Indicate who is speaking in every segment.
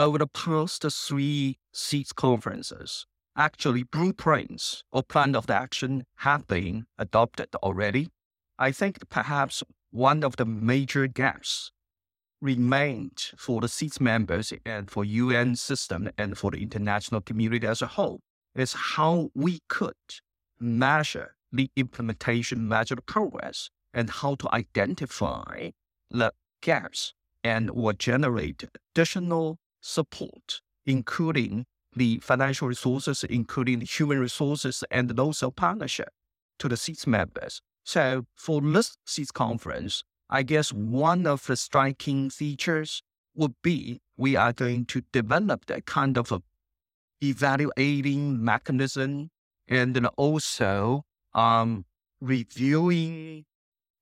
Speaker 1: over the past three SIDS conferences, actually blueprints or plan of action have been adopted already. I think perhaps one of the major gaps remained for the SIDS members and for UN system and for the international community as a whole is how we could measure the implementation, measure the progress, and how to identify the gaps and what generate additional support, including the financial resources, including the human resources, and also partnership to the SIDS members. So for this SIDS conference, I guess one of the striking features would be we are going to develop that kind of a evaluating mechanism and then also um, reviewing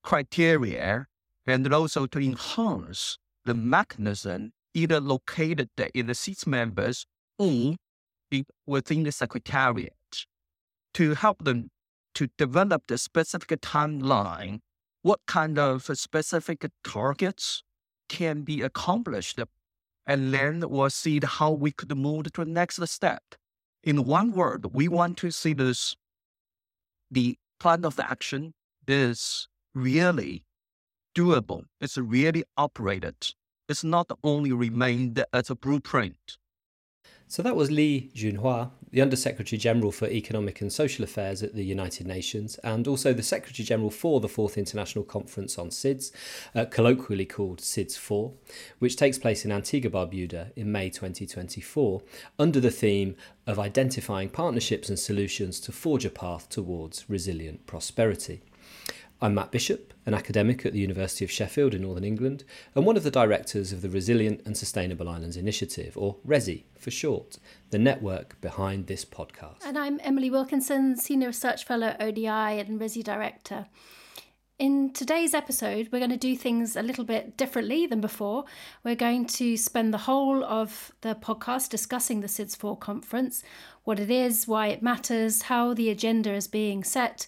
Speaker 1: criteria and also to enhance the mechanism either located in the SIDS members or within the secretariat to help them to develop the specific timeline, what kind of specific targets can be accomplished, and then we'll see how we could move to the next step. In one word, we want to see this the plan of action is really doable. It's really operated. It's not only remained as a blueprint.
Speaker 2: So that was Li Junhua, the Undersecretary General for Economic and Social Affairs at the United Nations, and also the Secretary General for the Fourth International Conference on SIDS, uh, colloquially called SIDS 4, which takes place in Antigua Barbuda in May 2024, under the theme of identifying partnerships and solutions to forge a path towards resilient prosperity. I'm Matt Bishop, an academic at the University of Sheffield in Northern England, and one of the directors of the Resilient and Sustainable Islands Initiative, or RESI for short, the network behind this podcast.
Speaker 3: And I'm Emily Wilkinson, Senior Research Fellow at ODI and RESI Director. In today's episode, we're going to do things a little bit differently than before. We're going to spend the whole of the podcast discussing the SIDS 4 conference, what it is, why it matters, how the agenda is being set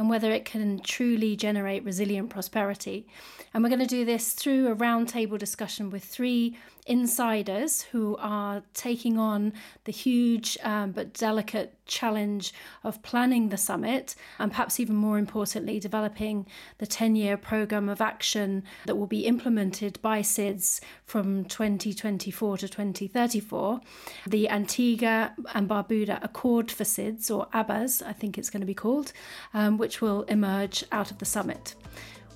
Speaker 3: and whether it can truly generate resilient prosperity. And we're going to do this through a roundtable discussion with three insiders who are taking on the huge um, but delicate challenge of planning the summit and perhaps even more importantly developing the 10 year program of action that will be implemented by SIDS from 2024 to 2034 the Antigua and Barbuda Accord for SIDS or ABAS I think it's going to be called um, which will emerge out of the summit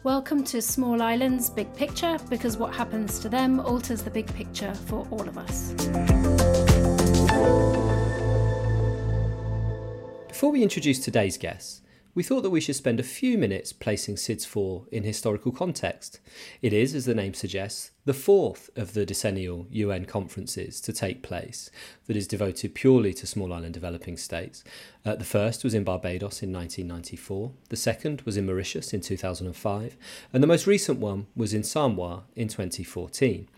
Speaker 3: Welcome to Small Islands Big Picture because what happens to them alters the big picture for all of us.
Speaker 2: Before we introduce today's guests, we thought that we should spend a few minutes placing SIDS 4 in historical context. It is, as the name suggests, the fourth of the decennial UN conferences to take place that is devoted purely to small island developing states. Uh, the first was in Barbados in 1994, the second was in Mauritius in 2005, and the most recent one was in Samoa in 2014.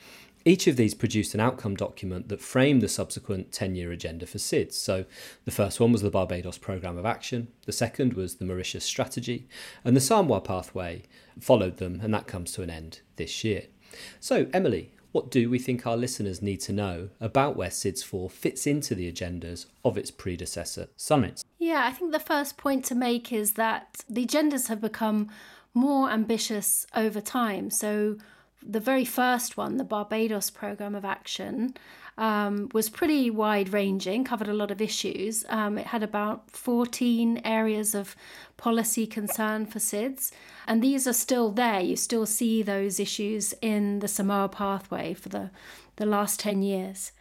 Speaker 2: Each of these produced an outcome document that framed the subsequent 10 year agenda for SIDS. So the first one was the Barbados Programme of Action, the second was the Mauritius Strategy, and the Samoa Pathway followed them, and that comes to an end this year. So, Emily, what do we think our listeners need to know about where SIDS 4 fits into the agendas of its predecessor summits?
Speaker 3: Yeah, I think the first point to make is that the agendas have become more ambitious over time. So, the very first one, the Barbados Programme of Action, um, was pretty wide ranging, covered a lot of issues. Um, it had about 14 areas of policy concern for SIDS, and these are still there. You still see those issues in the Samoa pathway for the, the last 10 years.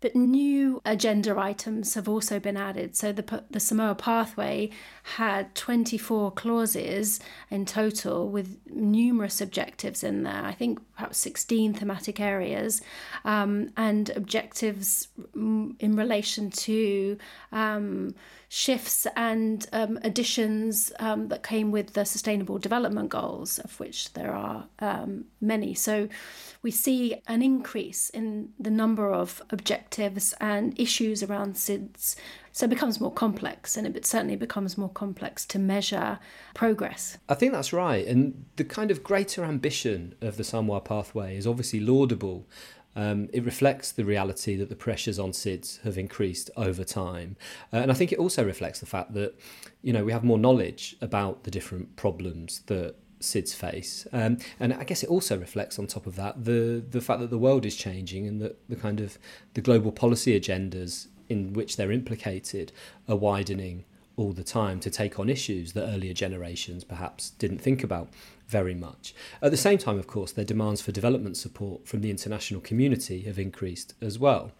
Speaker 3: But new agenda items have also been added. So the, the Samoa Pathway had 24 clauses in total with numerous objectives in there. I think perhaps 16 thematic areas um, and objectives in relation to. Um, shifts and um, additions um, that came with the Sustainable Development Goals, of which there are um, many. So we see an increase in the number of objectives and issues around SIDS. So it becomes more complex, and it certainly becomes more complex to measure progress.
Speaker 2: I think that's right. And the kind of greater ambition of the Samoa pathway is obviously laudable Um, it reflects the reality that the pressures on SIDS have increased over time. Uh, and I think it also reflects the fact that, you know, we have more knowledge about the different problems that SIDS face. Um, and I guess it also reflects on top of that the the fact that the world is changing and that the kind of the global policy agendas in which they're implicated are widening all the time to take on issues that earlier generations perhaps didn't think about very much. At the same time, of course, their demands for development support from the international community have increased as well.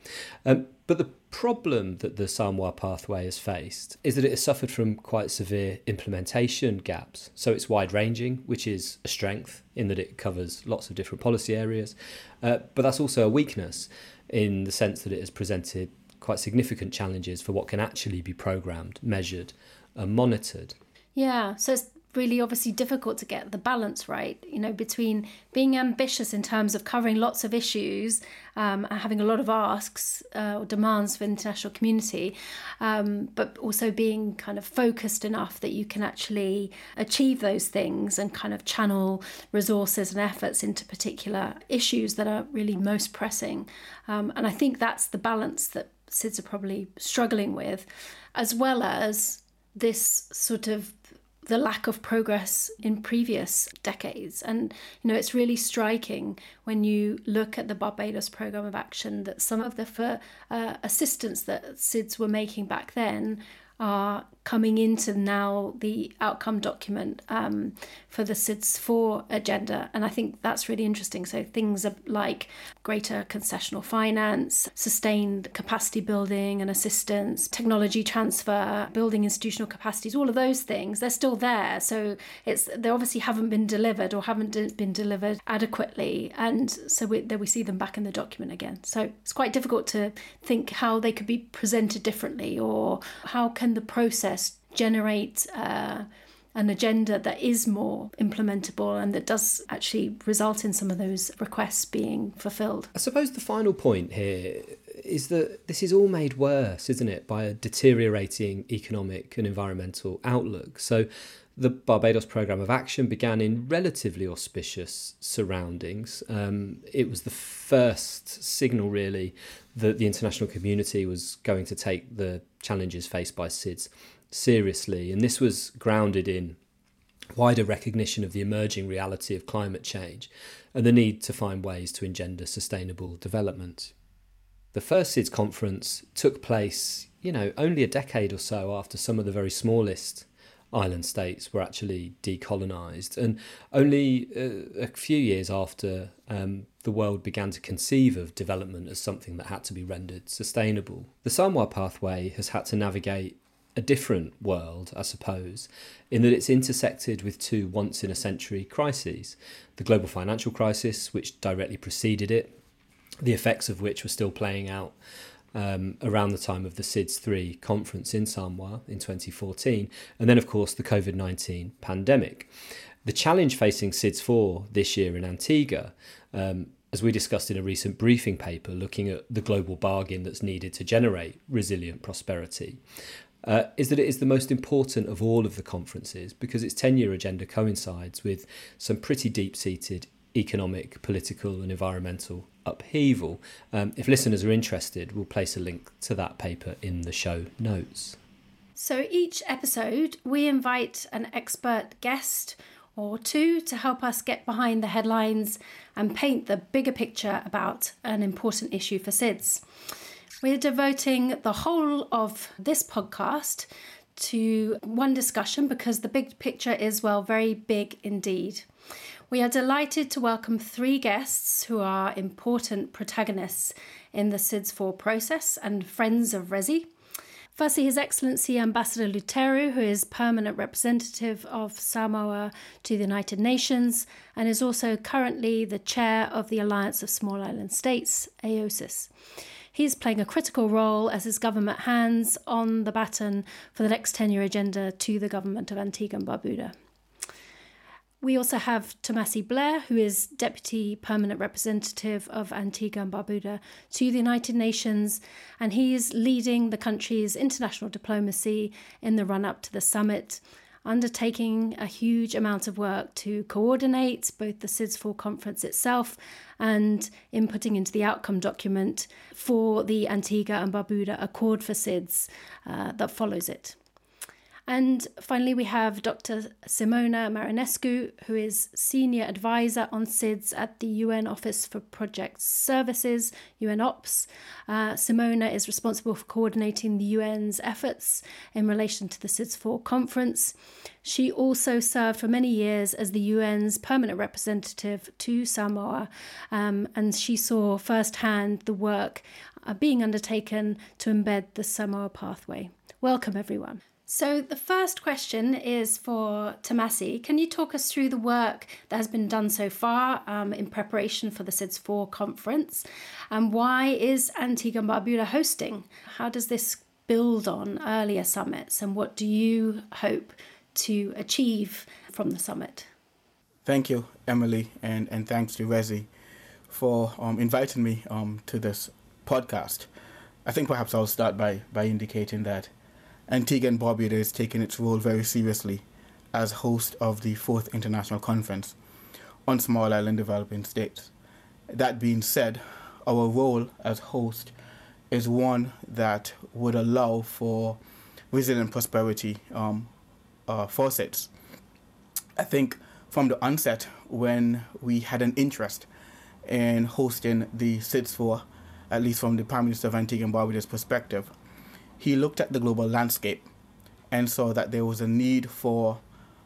Speaker 2: Um, but the problem that the Samoa pathway has faced is that it has suffered from quite severe implementation gaps. So it's wide ranging, which is a strength in that it covers lots of different policy areas, uh, but that's also a weakness in the sense that it has presented quite significant challenges for what can actually be programmed, measured, and monitored.
Speaker 3: Yeah, so it's really obviously difficult to get the balance right, you know, between being ambitious in terms of covering lots of issues um, and having a lot of asks uh, or demands for the international community, um, but also being kind of focused enough that you can actually achieve those things and kind of channel resources and efforts into particular issues that are really most pressing. Um, and I think that's the balance that SIDS are probably struggling with, as well as this sort of the lack of progress in previous decades. And, you know, it's really striking when you look at the Barbados Programme of Action that some of the for, uh, assistance that SIDS were making back then are coming into now the outcome document um, for the SIDS 4 agenda. And I think that's really interesting. So things like greater concessional finance, sustained capacity building and assistance, technology transfer, building institutional capacities, all of those things, they're still there. So it's they obviously haven't been delivered or haven't been delivered adequately. And so we, we see them back in the document again. So it's quite difficult to think how they could be presented differently or how can the process generate uh, an agenda that is more implementable and that does actually result in some of those requests being fulfilled.
Speaker 2: I suppose the final point here is that this is all made worse, isn't it, by a deteriorating economic and environmental outlook. So the Barbados Programme of Action began in relatively auspicious surroundings. Um, it was the first signal, really, that the international community was going to take the challenges faced by SIDS seriously, and this was grounded in wider recognition of the emerging reality of climate change and the need to find ways to engender sustainable development. The first SIDS conference took place, you know, only a decade or so after some of the very smallest island states were actually decolonized. and only uh, a few years after um, the world began to conceive of development as something that had to be rendered sustainable. The Samoa pathway has had to navigate a different world, I suppose, in that it's intersected with two once in a century crises the global financial crisis, which directly preceded it, the effects of which were still playing out um, around the time of the SIDS 3 conference in Samoa in 2014, and then, of course, the COVID 19 pandemic. The challenge facing SIDS 4 this year in Antigua um, as we discussed in a recent briefing paper looking at the global bargain that's needed to generate resilient prosperity, uh, is that it is the most important of all of the conferences because its 10 year agenda coincides with some pretty deep seated economic, political, and environmental upheaval. Um, if listeners are interested, we'll place a link to that paper in the show notes.
Speaker 3: So each episode, we invite an expert guest or two to help us get behind the headlines and paint the bigger picture about an important issue for SIDS. We're devoting the whole of this podcast to one discussion because the big picture is, well, very big indeed. We are delighted to welcome three guests who are important protagonists in the SIDS4 process and friends of Resi. Firstly, His Excellency Ambassador Luteru, who is permanent representative of Samoa to the United Nations and is also currently the chair of the Alliance of Small Island States, AOSIS. He's playing a critical role as his government hands on the baton for the next 10 year agenda to the government of Antigua and Barbuda. We also have Tumasie Blair, who is Deputy Permanent Representative of Antigua and Barbuda to the United Nations, and he is leading the country's international diplomacy in the run up to the summit undertaking a huge amount of work to coordinate both the SIDS4 conference itself and inputting into the outcome document for the Antigua and Barbuda Accord for SIDS uh, that follows it. And finally, we have Dr. Simona Marinescu, who is Senior Advisor on SIDS at the UN Office for Project Services, UNOPS. Uh, Simona is responsible for coordinating the UN's efforts in relation to the SIDS 4 conference. She also served for many years as the UN's permanent representative to Samoa, um, and she saw firsthand the work uh, being undertaken to embed the Samoa pathway. Welcome, everyone. So, the first question is for Tumasie. Can you talk us through the work that has been done so far um, in preparation for the SIDS 4 conference? And why is Antigua and Barbuda hosting? How does this build on earlier summits? And what do you hope to achieve from the summit?
Speaker 4: Thank you, Emily, and, and thanks to RESI for um, inviting me um, to this podcast. I think perhaps I'll start by, by indicating that Antigua and Barbuda is taking its role very seriously as host of the fourth international conference on small island developing states. That being said, our role as host is one that would allow for resilient prosperity um, uh, faucets. I think from the onset, when we had an interest in hosting the SIDS 4, at least from the Prime Minister of Antigua and Barbuda's perspective, he looked at the global landscape and saw that there was a need for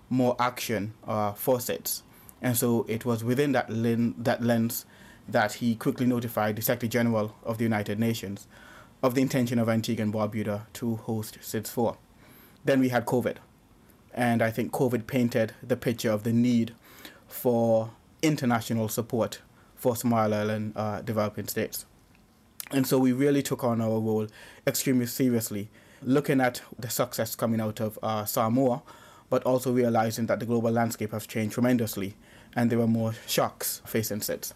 Speaker 4: more action uh, faucets. And so it was within that, that lens that he quickly notified the Secretary General of the United Nations of the intention of Antigua and Barbuda to host SIDS 4. Then we had COVID. And I think COVID painted the picture of the need for international support for small island uh, developing states. And so we really took on our role extremely seriously, looking at the success coming out of uh, Samoa, but also realizing that the global landscape has changed tremendously and there were more shocks facing SIDS.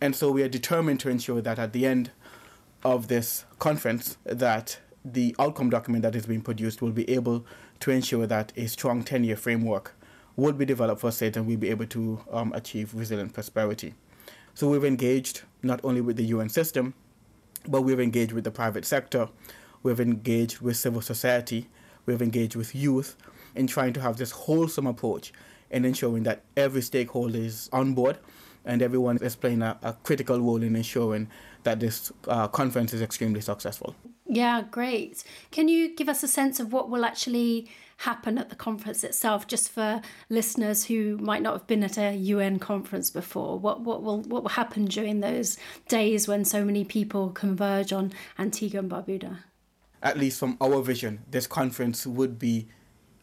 Speaker 4: And so we are determined to ensure that at the end of this conference, that the outcome document that is being produced will be able to ensure that a strong 10-year framework would be developed for SIDS and we'll be able to um, achieve resilient prosperity. So we've engaged not only with the UN system, but we've engaged with the private sector, we've engaged with civil society, we've engaged with youth in trying to have this wholesome approach and ensuring that every stakeholder is on board and everyone is playing a, a critical role in ensuring that this uh, conference is extremely successful.
Speaker 3: Yeah, great. Can you give us a sense of what will actually happen at the conference itself, just for listeners who might not have been at a UN conference before? What what will what will happen during those days when so many people converge on Antigua and Barbuda?
Speaker 4: At least from our vision, this conference would be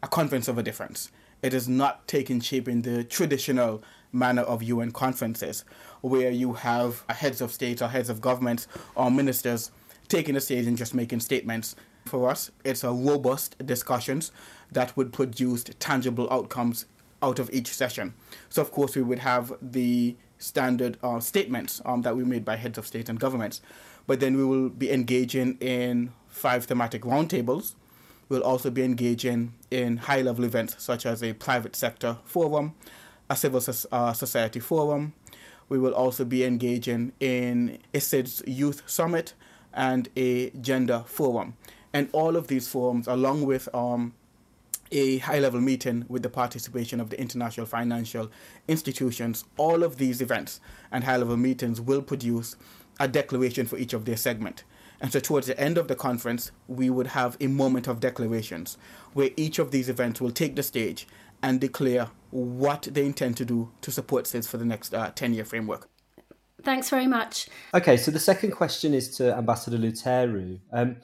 Speaker 4: a conference of a difference. It is not taking shape in the traditional manner of UN conferences, where you have heads of state or heads of governments or ministers taking the stage and just making statements. For us, it's a robust discussions that would produce tangible outcomes out of each session. So, of course, we would have the standard uh, statements um, that we made by heads of state and governments, but then we will be engaging in five thematic roundtables. We'll also be engaging in high level events such as a private sector forum, a civil uh, society forum. We will also be engaging in SIDS Youth Summit and a gender forum. And all of these forums, along with um, a high level meeting with the participation of the international financial institutions. All of these events and high level meetings will produce a declaration for each of their segment. And so towards the end of the conference, we would have a moment of declarations where each of these events will take the stage and declare what they intend to do to support SIDS for the next uh, 10 year framework.
Speaker 3: Thanks very much.
Speaker 2: Okay, so the second question is to Ambassador Luteru. Um,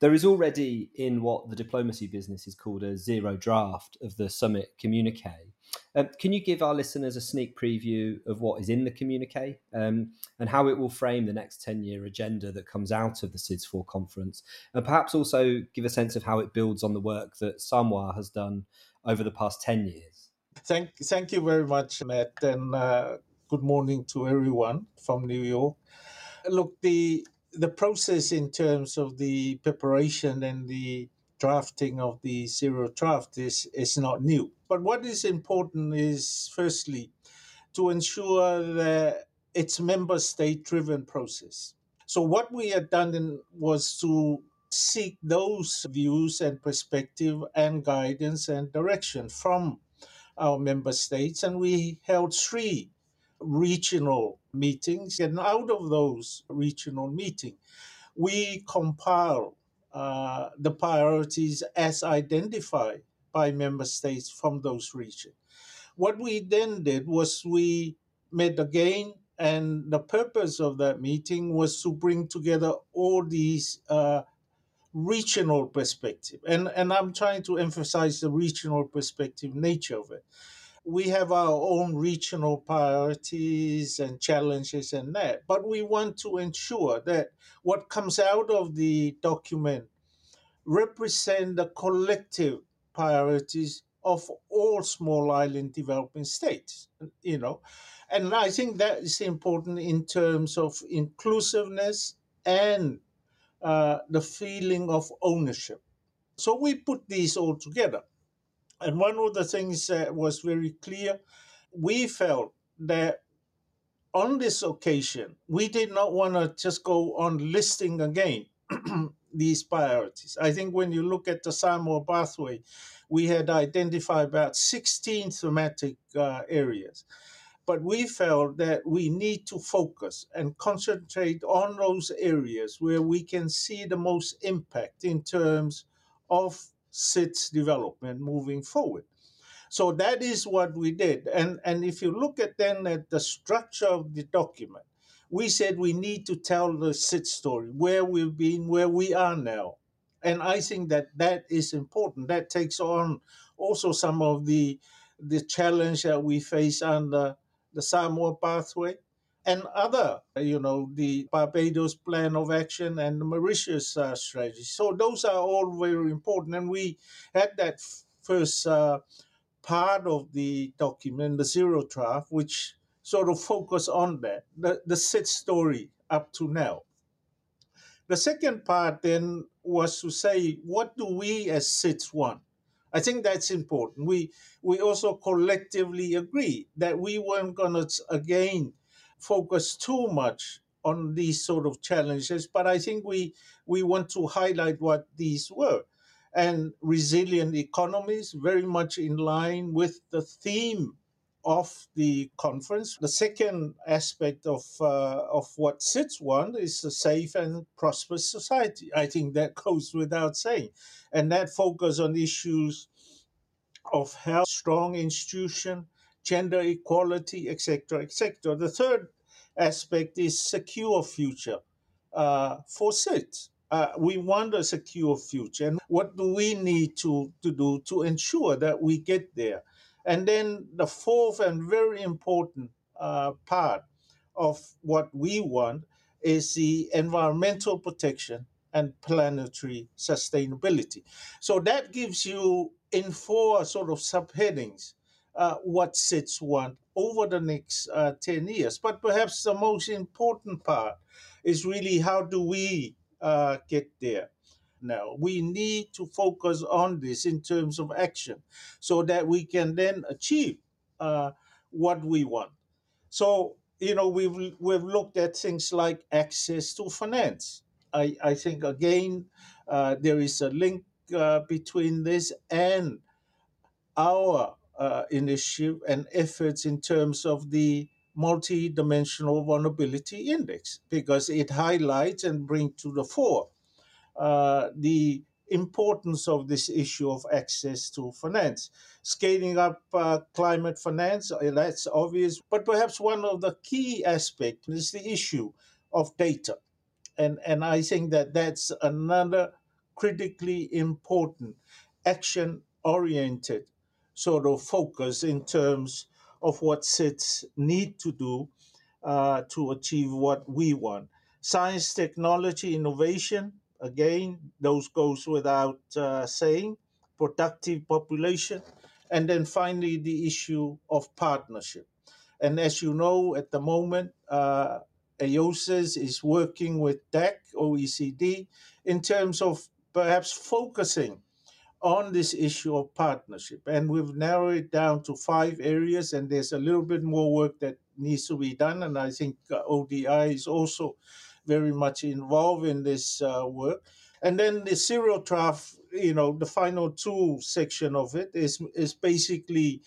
Speaker 2: there is already in what the diplomacy business is called a zero draft of the summit communique. Um, can you give our listeners a sneak preview of what is in the communique um, and how it will frame the next 10 year agenda that comes out of the SIDS 4 conference? And perhaps also give a sense of how it builds on the work that Samoa has done over the past 10 years.
Speaker 5: Thank, thank you very much, Matt. And uh, good morning to everyone from New York. Look, the the process in terms of the preparation and the drafting of the zero draft is, is not new. But what is important is, firstly, to ensure that it's member state driven process. So what we had done in, was to seek those views and perspective and guidance and direction from our member states, and we held three regional meetings. And out of those regional meetings, we compile uh, the priorities as identified by member states from those regions. What we then did was we met again, and the purpose of that meeting was to bring together all these uh, regional perspective. And, and I'm trying to emphasize the regional perspective nature of it. We have our own regional priorities and challenges and that, but we want to ensure that what comes out of the document represent the collective priorities of all small island developing states you know and i think that is important in terms of inclusiveness and uh, the feeling of ownership. So we put these all together. And one of the things that was very clear, we felt that on this occasion, we did not want to just go on listing again these priorities. I think when you look at the Samoa pathway, we had identified about 16 thematic uh, areas but we felt that we need to focus and concentrate on those areas where we can see the most impact in terms of SIDS development moving forward. So that is what we did. And, and if you look at then at the structure of the document, we said we need to tell the SID story, where we've been, where we are now. And I think that that is important. That takes on also some of the the challenge that we face under the Samoa pathway, and other, you know, the Barbados plan of action and the Mauritius uh, strategy. So those are all very important. And we had that first uh, part of the document, the zero draft, which sort of focus on that, the, the SID story up to now. The second part then was to say, what do we as SIDS want? I think that's important. We we also collectively agree that we weren't going to again focus too much on these sort of challenges, but I think we we want to highlight what these were. And resilient economies, very much in line with the theme of the conference. The second aspect of uh, of what SIDS want is a safe and prosperous society. I think that goes without saying, and that focus on issues of health, strong institution, gender equality, etc., etc. The third aspect is secure future uh, for SIDS. Uh, we want a secure future, and what do we need to, to do to ensure that we get there? And then the fourth and very important uh, part of what we want is the environmental protection and planetary sustainability. So that gives you in four sort of subheadings uh, what SIDS want over the next uh, 10 years. But perhaps the most important part is really how do we uh, get there? now. We need to focus on this in terms of action so that we can then achieve uh, what we want. So, you know, we've, we've looked at things like access to finance. I, I think, again, uh, there is a link between this and our uh, initiative and efforts in terms of the multi-dimensional vulnerability index because it highlights and brings to the fore uh, the importance of this issue of access to finance. Scaling up uh, climate finance, uh, that's obvious, but perhaps one of the key aspects is the issue of data. And, and I think that that's another critically important action oriented sort of focus in terms of what SIDS need to do uh, to achieve what we want. Science, technology, innovation, again, those goes without uh, saying, productive population, and then finally the issue of partnership. And as you know, at the moment, uh, AOSIS is working with DAC, OECD, in terms of perhaps focusing on this issue of partnership. And we've narrowed it down to five areas, and there's a little bit more work that needs to be done. And I think uh, ODI is also very much involved in this uh, work. And then the zero draft, you know, the final two section of it is is basically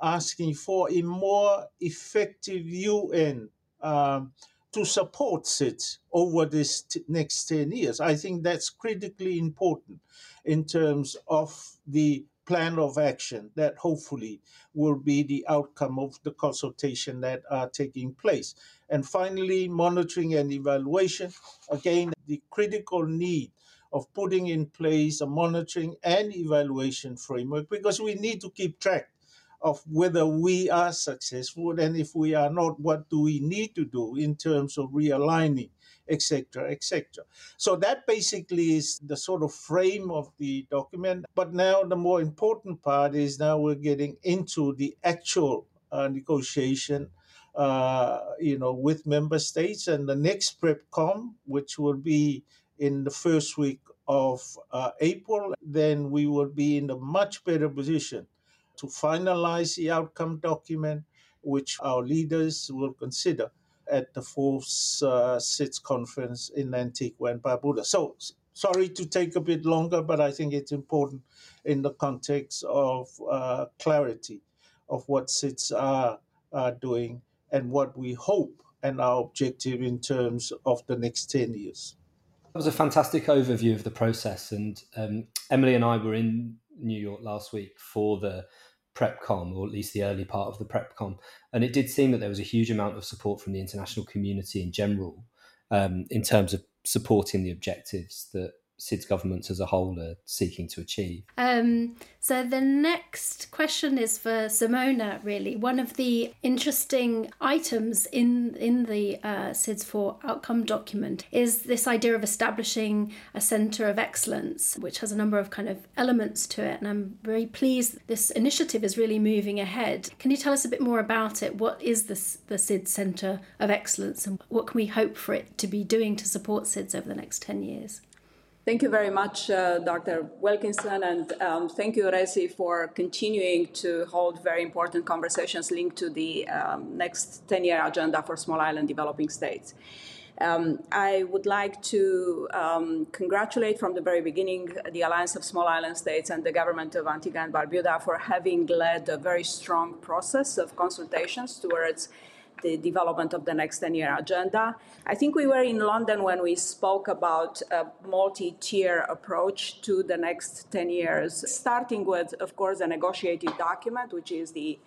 Speaker 5: asking for a more effective UN um, to support SIDS over this t- next 10 years. I think that's critically important in terms of the plan of action that hopefully will be the outcome of the consultation that are taking place. And finally, monitoring and evaluation. Again, the critical need of putting in place a monitoring and evaluation framework because we need to keep track of whether we are successful and if we are not, what do we need to do in terms of realigning, etc., etc. So that basically is the sort of frame of the document. But now the more important part is now we're getting into the actual uh, negotiation. Uh, you know, with member states, and the next PrepCom, which will be in the first week of uh, April, then we will be in a much better position to finalize the outcome document, which our leaders will consider at the fourth uh, SIDS conference in Antigua and Barbuda. So, sorry to take a bit longer, but I think it's important in the context of uh, clarity of what SIDS are, are doing and what we hope and our objective in terms of the next 10 years.
Speaker 2: That was a fantastic overview of the process. And um, Emily and I were in New York last week for the PrepCom, or at least the early part of the PrepCom. And it did seem that there was a huge amount of support from the international community in general um, in terms of supporting the objectives that SIDS governments as a whole are seeking to achieve.
Speaker 3: Um, so the next question is for Simona. Really, one of the interesting items in in the uh, SIDS 4 outcome document is this idea of establishing a centre of excellence, which has a number of kind of elements to it. And I'm very pleased this initiative is really moving ahead. Can you tell us a bit more about it? What is this the SIDS Centre of Excellence, and what can we hope for it to be doing to support SIDS over the next ten years?
Speaker 6: Thank you very much, uh, Dr. Wilkinson, and um, thank you, Resi, for continuing to hold very important conversations linked to the um, next 10 year agenda for small island developing states. Um, I would like to um, congratulate from the very beginning the Alliance of Small Island States and the government of Antigua and Barbuda for having led a very strong process of consultations towards the development of the next 10 year agenda. I think we were in London when we spoke about a multi tier approach to the next 10 years, starting with, of course, a negotiated document, which is the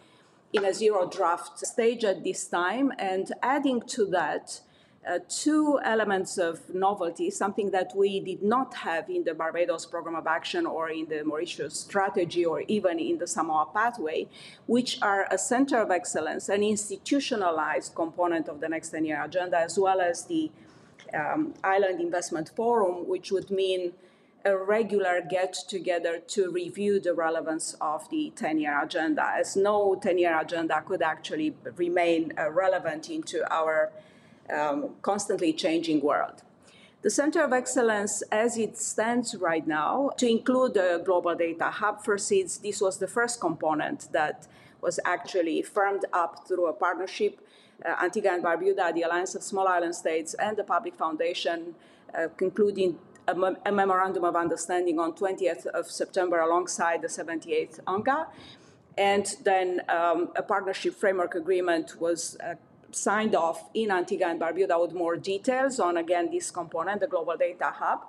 Speaker 6: in a zero draft stage at this time, and adding to that uh, two elements of novelty, something that we did not have in the Barbados Program of Action or in the Mauritius Strategy or even in the Samoa Pathway, which are a center of excellence, an institutionalized component of the next 10 year agenda, as well as the um, Island Investment Forum, which would mean a regular get together to review the relevance of the 10 year agenda, as no 10 year agenda could actually remain uh, relevant into our um, constantly changing world. The Center of Excellence, as it stands right now, to include the Global Data Hub for SIDS, this was the first component that was actually firmed up through a partnership. Uh, Antigua and Barbuda, the Alliance of Small Island States, and the Public Foundation, uh, concluding a, mem- a, memorandum of understanding on 20th of September alongside the 78th UNGA. And then um, a partnership framework agreement was uh, signed off in Antigua and Barbuda with more details on, again, this component, the Global Data Hub.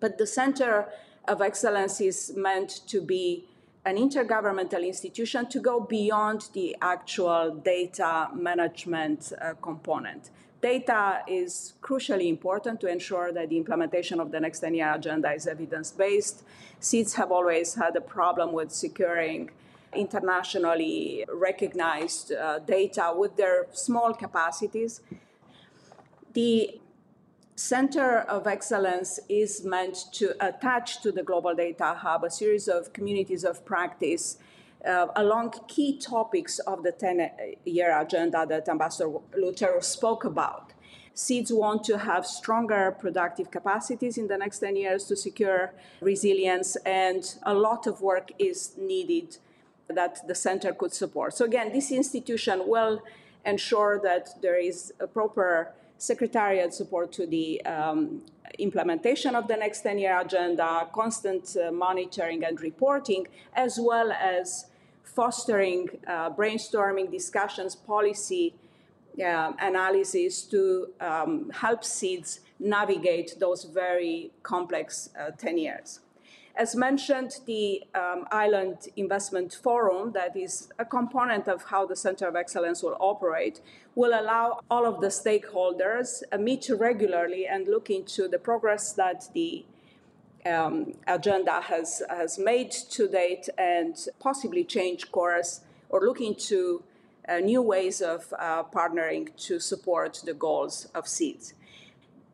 Speaker 6: But the Center of Excellence is meant to be an intergovernmental institution to go beyond the actual data management uh, component. Data is crucially important to ensure that the implementation of the next 10 year agenda is evidence based. SIDS have always had a problem with securing internationally recognized uh, data with their small capacities. The Center of Excellence is meant to attach to the Global Data Hub a series of communities of practice uh, along key topics of the 10 year agenda that Ambassador Luteru spoke about. SIDS want to have stronger productive capacities in the next 10 years to secure resilience, and a lot of work is needed that the center could support. So, again, this institution will ensure that there is a proper secretariat support to the um, implementation of the next 10 year agenda, constant uh, monitoring and reporting, as well as fostering uh, brainstorming discussions, policy uh, analysis to um, help SIDS navigate those very complex uh, 10 years. As mentioned, the um, Island Investment Forum, that is a component of how the Center of Excellence will operate, will allow all of the stakeholders uh, meet regularly and look into the progress that the um, agenda has, has made to date and possibly change course or look into uh, new ways of uh, partnering to support the goals of SIDS.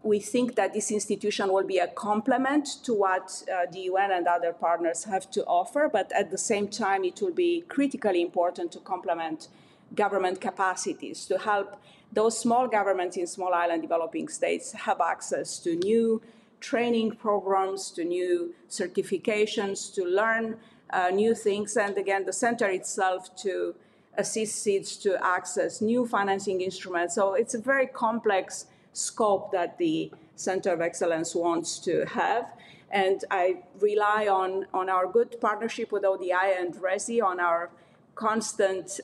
Speaker 6: We think that this institution will be a complement to what uh, the UN and other partners have to offer, but at the same time, it will be critically important to complement government capacities to help those small governments in small island developing states have access to new training programs, to new certifications, to learn uh, new things, and again, the center itself to assist SIDS to access new financing instruments. So it's a very complex scope that the Center of Excellence wants to have. And I rely on, on our good partnership with ODI and RESI on our constant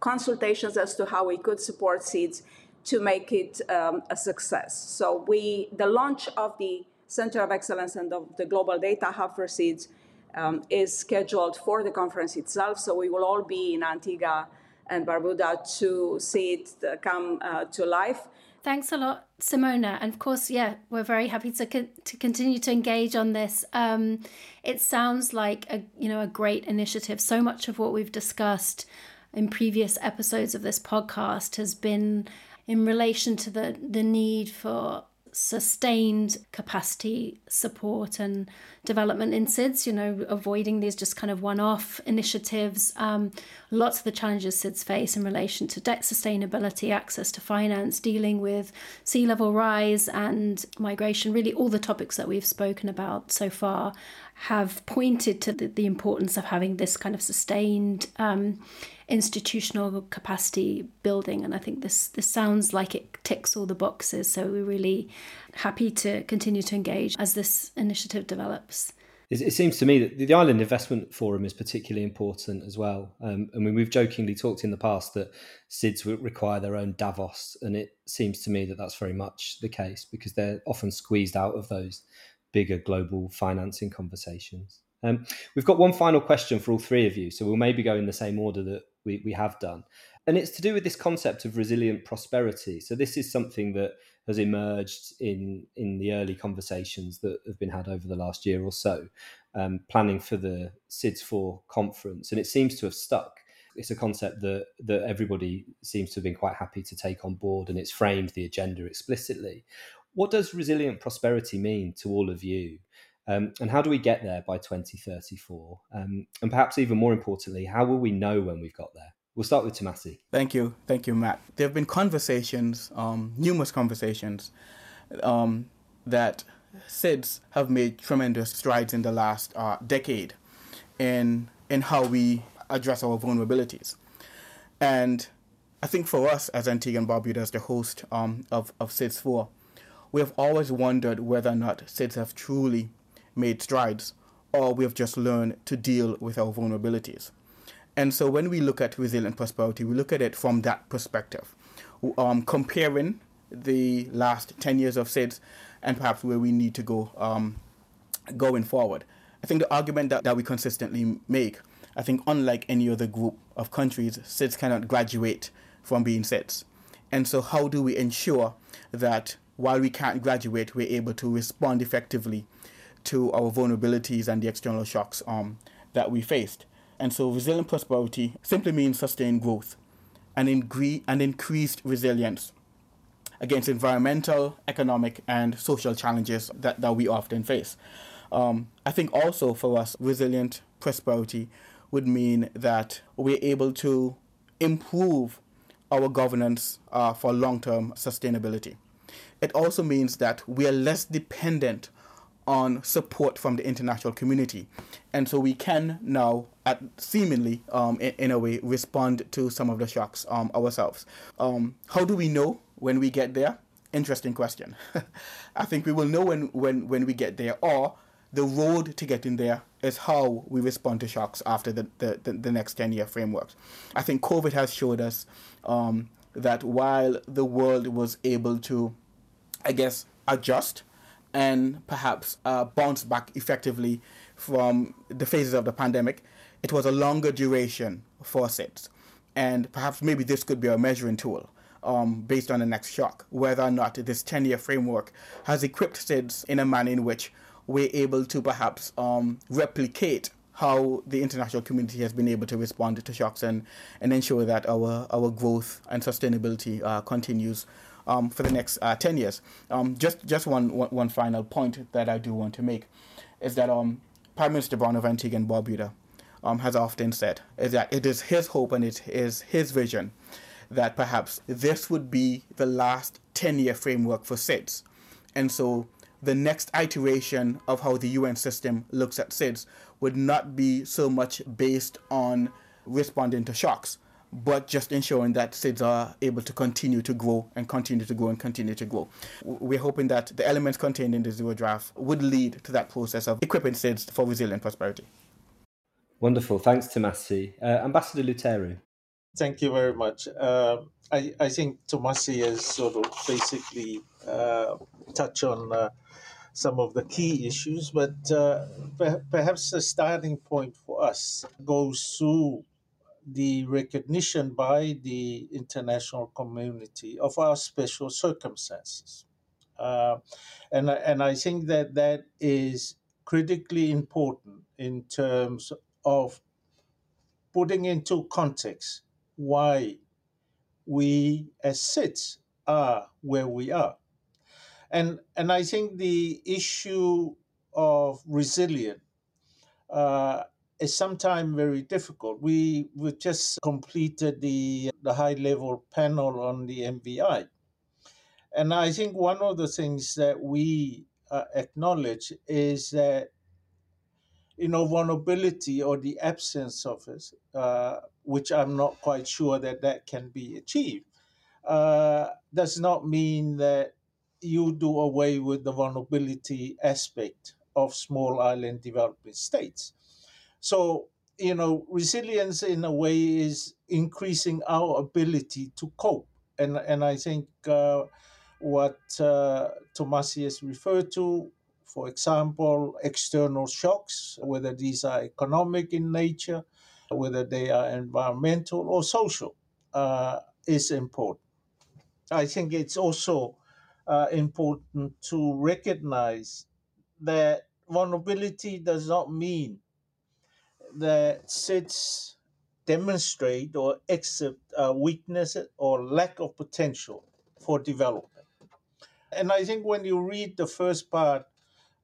Speaker 6: consultations as to how we could support SIDS to make it um, a success. So we, the launch of the Center of Excellence and of the Global Data Hub for SIDS um, is scheduled for the conference itself. So we will all be in Antigua and Barbuda to see it come uh, to life.
Speaker 3: Thanks a lot, Simona. And of course, yeah, we're very happy to con- to continue to engage on this. Um, it sounds like a you know a great initiative. So much of what we've discussed in previous episodes of this podcast has been in relation to the the need for sustained capacity support and development in SIDS, you know, avoiding these just kind of one off initiatives. Um, lots of the challenges SIDS face in relation to debt sustainability, access to finance, dealing with sea level rise and migration, really all the topics that we've spoken about so far have pointed to the, the importance of having this kind of sustained um, institutional capacity building. And I think this this sounds like it ticks all the boxes. So we're really happy to continue to engage as this initiative develops.
Speaker 2: It seems to me that the Island Investment Forum is particularly important as well. Um, I mean, we've jokingly talked in the past that SIDS would require their own Davos, and it seems to me that that's very much the case because they're often squeezed out of those bigger global financing conversations. Um, we've got one final question for all three of you, so we'll maybe go in the same order that we, we have done. And it's to do with this concept of resilient prosperity. So, this is something that has emerged in, in the early conversations that have been had over the last year or so, um, planning for the SIDS 4 conference. And it seems to have stuck. It's a concept that, that everybody seems to have been quite happy to take on board, and it's framed the agenda explicitly. What does resilient prosperity mean to all of you? Um, and how do we get there by 2034? Um, and perhaps even more importantly, how will we know when we've got there? We'll start with Tumasie.
Speaker 4: Thank you. Thank you, Matt. There have been conversations, um, numerous conversations, um, that SIDS have made tremendous strides in the last uh, decade in, in how we address our vulnerabilities. And I think for us as Antigua and Barbuda, as the host um, of, of SIDS 4, we have always wondered whether or not SIDS have truly made strides, or we have just learned to deal with our vulnerabilities. And so when we look at resilient prosperity, we look at it from that perspective, um, comparing the last 10 years of SIDS and perhaps where we need to go um, going forward. I think the argument that, that we consistently make, I think unlike any other group of countries, SIDS cannot graduate from being SIDS. And so how do we ensure that while we can't graduate, we're able to respond effectively to our vulnerabilities and the external shocks um, that we faced. And so resilient prosperity simply means sustained growth and, ingre- and increased resilience against environmental, economic, and social challenges that, that we often face. Um, I think also for us, resilient prosperity would mean that we're able to improve our governance uh, for long term sustainability. It also means that we are less dependent on support from the international community. And so we can now, at seemingly, um, in, in, a way, respond to some of the shocks um, ourselves. Um, how do we know when we get there? Interesting question. I think we will know when, when, when we get there, or the road to getting there is how we respond to shocks after the, the, the, the next 10 year frameworks. I think COVID has showed us um, that while the world was able to, I guess, adjust and perhaps uh, bounce back effectively from the phases of the pandemic, it was a longer duration for SIDS. And perhaps maybe this could be a measuring tool um, based on the next shock, whether or not this 10 year framework has equipped SIDS in a manner in which we're able to perhaps um, replicate how the international community has been able to respond to shocks and, and ensure that our, our growth and sustainability uh, continues um, for the next uh, 10 years. Um, just just one, one, one final point that I do want to make is that um, Prime Minister Brown of Antigua and Barbuda um, has often said is that it is his hope and it is his vision that perhaps this would be the last 10 year framework for SIDS. And so the next iteration of how the UN system looks at SIDS would not be so much based on responding to shocks, but just ensuring that SIDS are able to continue to grow and continue to grow and continue to grow. We're hoping that the elements contained in the zero draft would lead to that process of equipping SIDS for resilient prosperity.
Speaker 2: Wonderful. Thanks, Tumasie. Uh, Ambassador Luteru.
Speaker 5: Thank you very much. Uh, I, I think Tumasie has sort of basically uh, touched on uh, some of the key issues, but uh, perhaps the starting point for us goes through the recognition by the international community of our special circumstances. Uh, and, and I think that that is critically important in terms of putting into context why we as SIDS are where we are. And, and I think the issue of resilience uh, is sometimes very difficult. We we just completed the the high level panel on the MVI, and I think one of the things that we uh, acknowledge is that you know vulnerability or the absence of it, uh, which I'm not quite sure that that can be achieved, uh, does not mean that you do away with the vulnerability aspect of small island developing states so, you know, resilience in a way is increasing our ability to cope. And, and I think uh, what uh, Tumasie has referred to, for example, external shocks, whether these are economic in nature, whether they are environmental or social, uh, is important. I think it's also uh, important to recognize that vulnerability does not mean that SIDS demonstrate or accept uh, weakness or lack of potential for development. And I think when you read the first part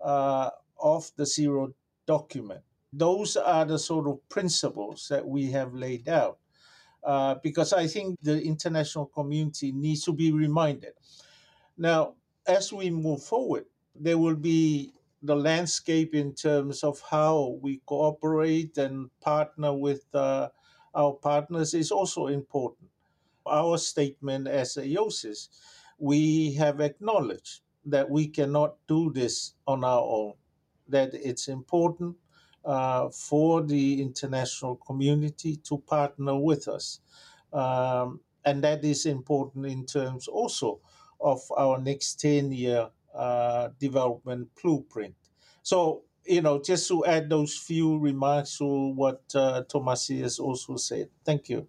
Speaker 5: uh, of the Zero document, those are the sort of principles that we have laid out. Uh, because I think the international community needs to be reminded. Now, as we move forward, there will be the landscape in terms of how we cooperate and partner with uh, our partners is also important. Our statement as AOSIS, we have acknowledged that we cannot do this on our own, that it's important uh, for the international community to partner with us. Um, and that is important in terms also of our next 10 year uh, development blueprint. So, you know, just to add those few remarks to what uh, Tumasie has also said. Thank you.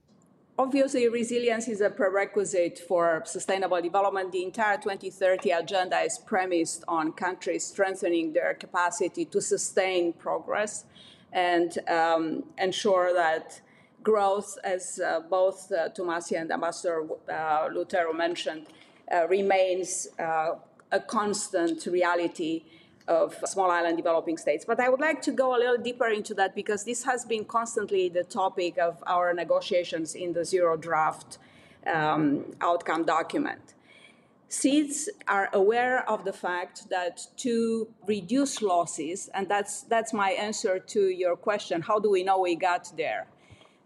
Speaker 6: Obviously, resilience is a prerequisite for sustainable development. The entire 2030 agenda is premised on countries strengthening their capacity to sustain progress and um, ensure that growth, as uh, both uh, Tumasie and Ambassador uh, Luteru mentioned, uh, remains uh, a constant reality of small island developing states. But I would like to go a little deeper into that because this has been constantly the topic of our negotiations in the zero draft um, outcome document. SIDS are aware of the fact that to reduce losses, and that's, that's my answer to your question how do we know we got there?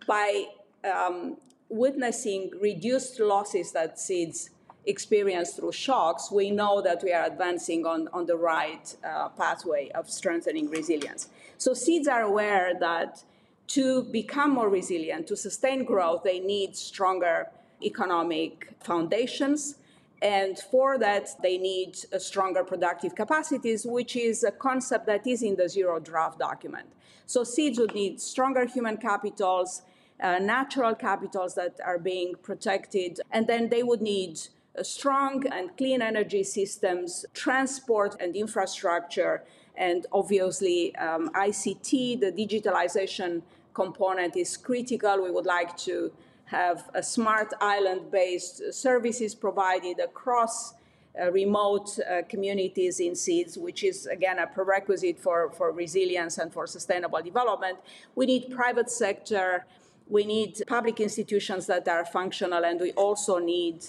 Speaker 6: By um, witnessing reduced losses that SIDS experience through shocks, we know that we are advancing on, on the right uh, pathway of strengthening resilience. So SIDS are aware that to become more resilient, to sustain growth, they need stronger economic foundations. And for that, they need stronger productive capacities, which is a concept that is in the zero draft document. So SIDS would need stronger human capitals, uh, natural capitals that are being protected, and then they would need strong and clean energy systems, transport and infrastructure, and obviously um, ICT, the digitalization component is critical. We would like to have a smart island based services provided across uh, remote uh, communities in SIDS, which is again a prerequisite for, for resilience and for sustainable development. We need private sector, we need public institutions that are functional, and we also need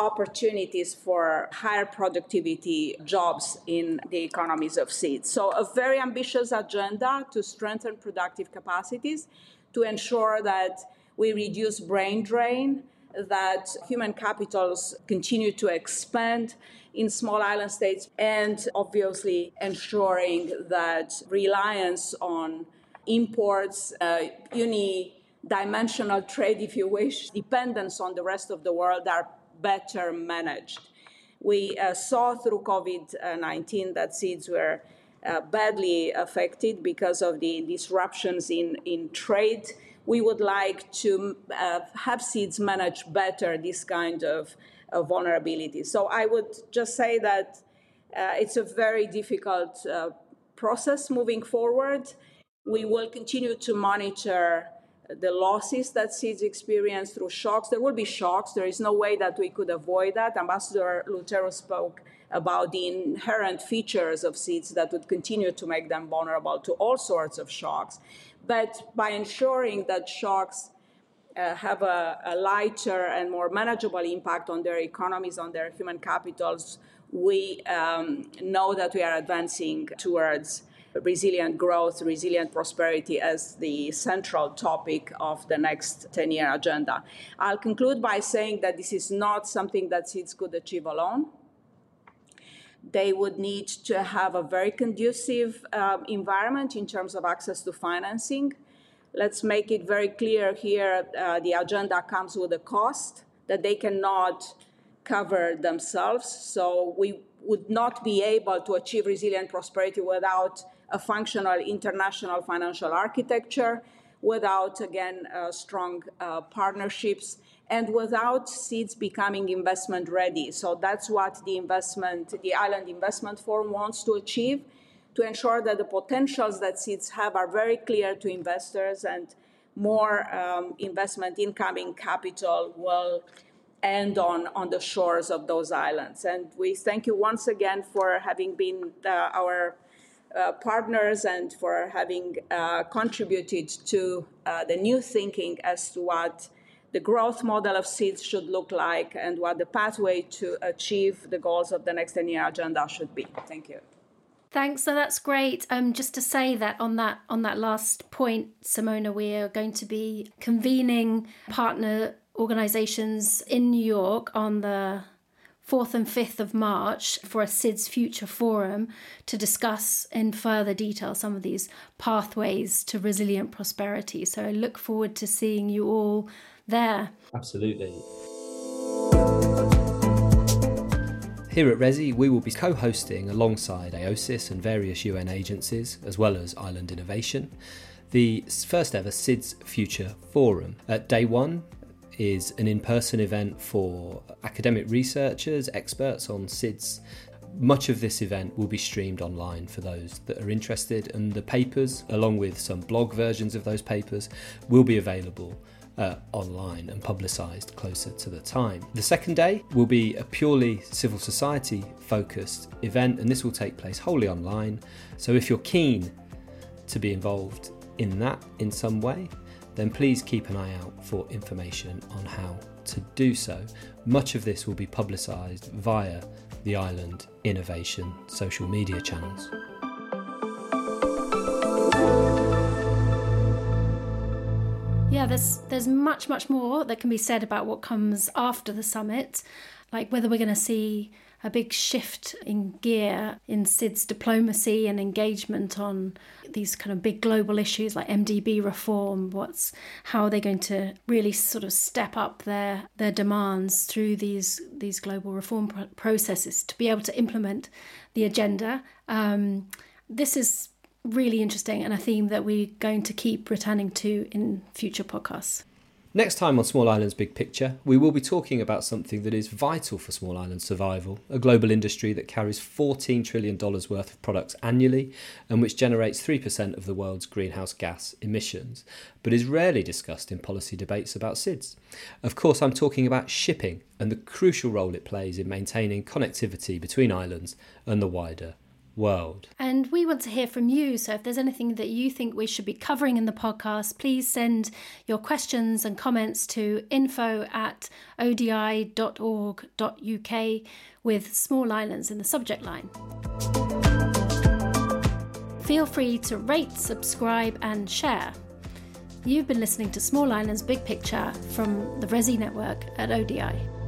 Speaker 6: opportunities for higher productivity jobs in the economies of SIDS. So, a very ambitious agenda to strengthen productive capacities, to ensure that we reduce brain drain, that human capitals continue to expand in small island states, and obviously ensuring that reliance on imports, uh, unidimensional trade, if you wish, dependence on the rest of the world are better managed. We uh, saw through COVID 19 that SIDS were uh, badly affected because of the disruptions in, in trade. We would like to uh, have SIDS manage better this kind of vulnerability. So I would just say that uh, it's a very difficult uh, process moving forward. We will continue to monitor the losses that SIDS experience through shocks. There will be shocks. There is no way that we could avoid that. Ambassador Luteru spoke about the inherent features of SIDS that would continue to make them vulnerable to all sorts of shocks. But by ensuring that shocks uh, have a, a, lighter and more manageable impact on their economies, on their human capitals, we um, know that we are advancing towards resilient growth, resilient prosperity as the central topic of the next 10 year agenda. I'll conclude by saying that this is not something that SIDS could achieve alone. They would need to have a very conducive uh, environment in terms of access to financing. Let's make it very clear here uh, the agenda comes with a cost that they cannot cover themselves. So we would not be able to achieve resilient prosperity without a functional international financial architecture, without, again, uh, strong uh, partnerships, and without SIDS becoming investment ready. So that's what the investment, the Island Investment Forum wants to achieve, to ensure that the potentials that SIDS have are very clear to investors and more um, investment incoming capital will end on, on the shores of those islands. And we thank you once again for having been uh, our uh, partners and for having uh, contributed to uh, the new thinking as to what the growth model of SIDS should look like and what the pathway to achieve the goals of the next 10 year agenda should be. Thank you.
Speaker 3: Thanks. So that's great. Um, just to say that on that on that last point, Simona, we are going to be convening partner organisations in New York on the 4th and 5th of March for a SIDS Future Forum to discuss in further detail some of these pathways to resilient prosperity. So I look forward to seeing you all there.
Speaker 2: Absolutely. Here at RESI, we will be co hosting alongside AOSIS and various UN agencies, as well as Island Innovation, the first ever SIDS Future Forum. At day one, is an in person event for academic researchers, experts on SIDS. Much of this event will be streamed online for those that are interested, and the papers, along with some blog versions of those papers, will be available uh, online and publicised closer to the time. The second day will be a purely civil society focused event, and this will take place wholly online. So if you're keen to be involved in that in some way, then please keep an eye out for information on how to do so. Much of this will be publicised via the Island Innovation social media channels.
Speaker 3: Yeah, there's there's much much more that can be said about what comes after the summit, like whether we're going to see a big shift in gear in SIDS diplomacy and engagement on these kind of big global issues like MDB reform. What's how are they going to really sort of step up their their demands through these these global reform processes to be able to implement the agenda. Um, this is really interesting and a theme that we're going to keep returning to in future podcasts.
Speaker 2: Next time on Small Islands Big Picture, we will be talking about something that is vital for small island survival a global industry that carries $14 trillion worth of products annually and which generates 3% of the world's greenhouse gas emissions, but is rarely discussed in policy debates about SIDS. Of course, I'm talking about shipping and the crucial role it plays in maintaining connectivity between islands and the wider world.
Speaker 3: And we want to hear from you. So if there's anything that you think we should be covering in the podcast, please send your questions and comments to info at odi.org.uk with small islands in the subject line. Feel free to rate, subscribe, and share. You've been listening to Small Islands Big Picture from the ReSI Network at ODI.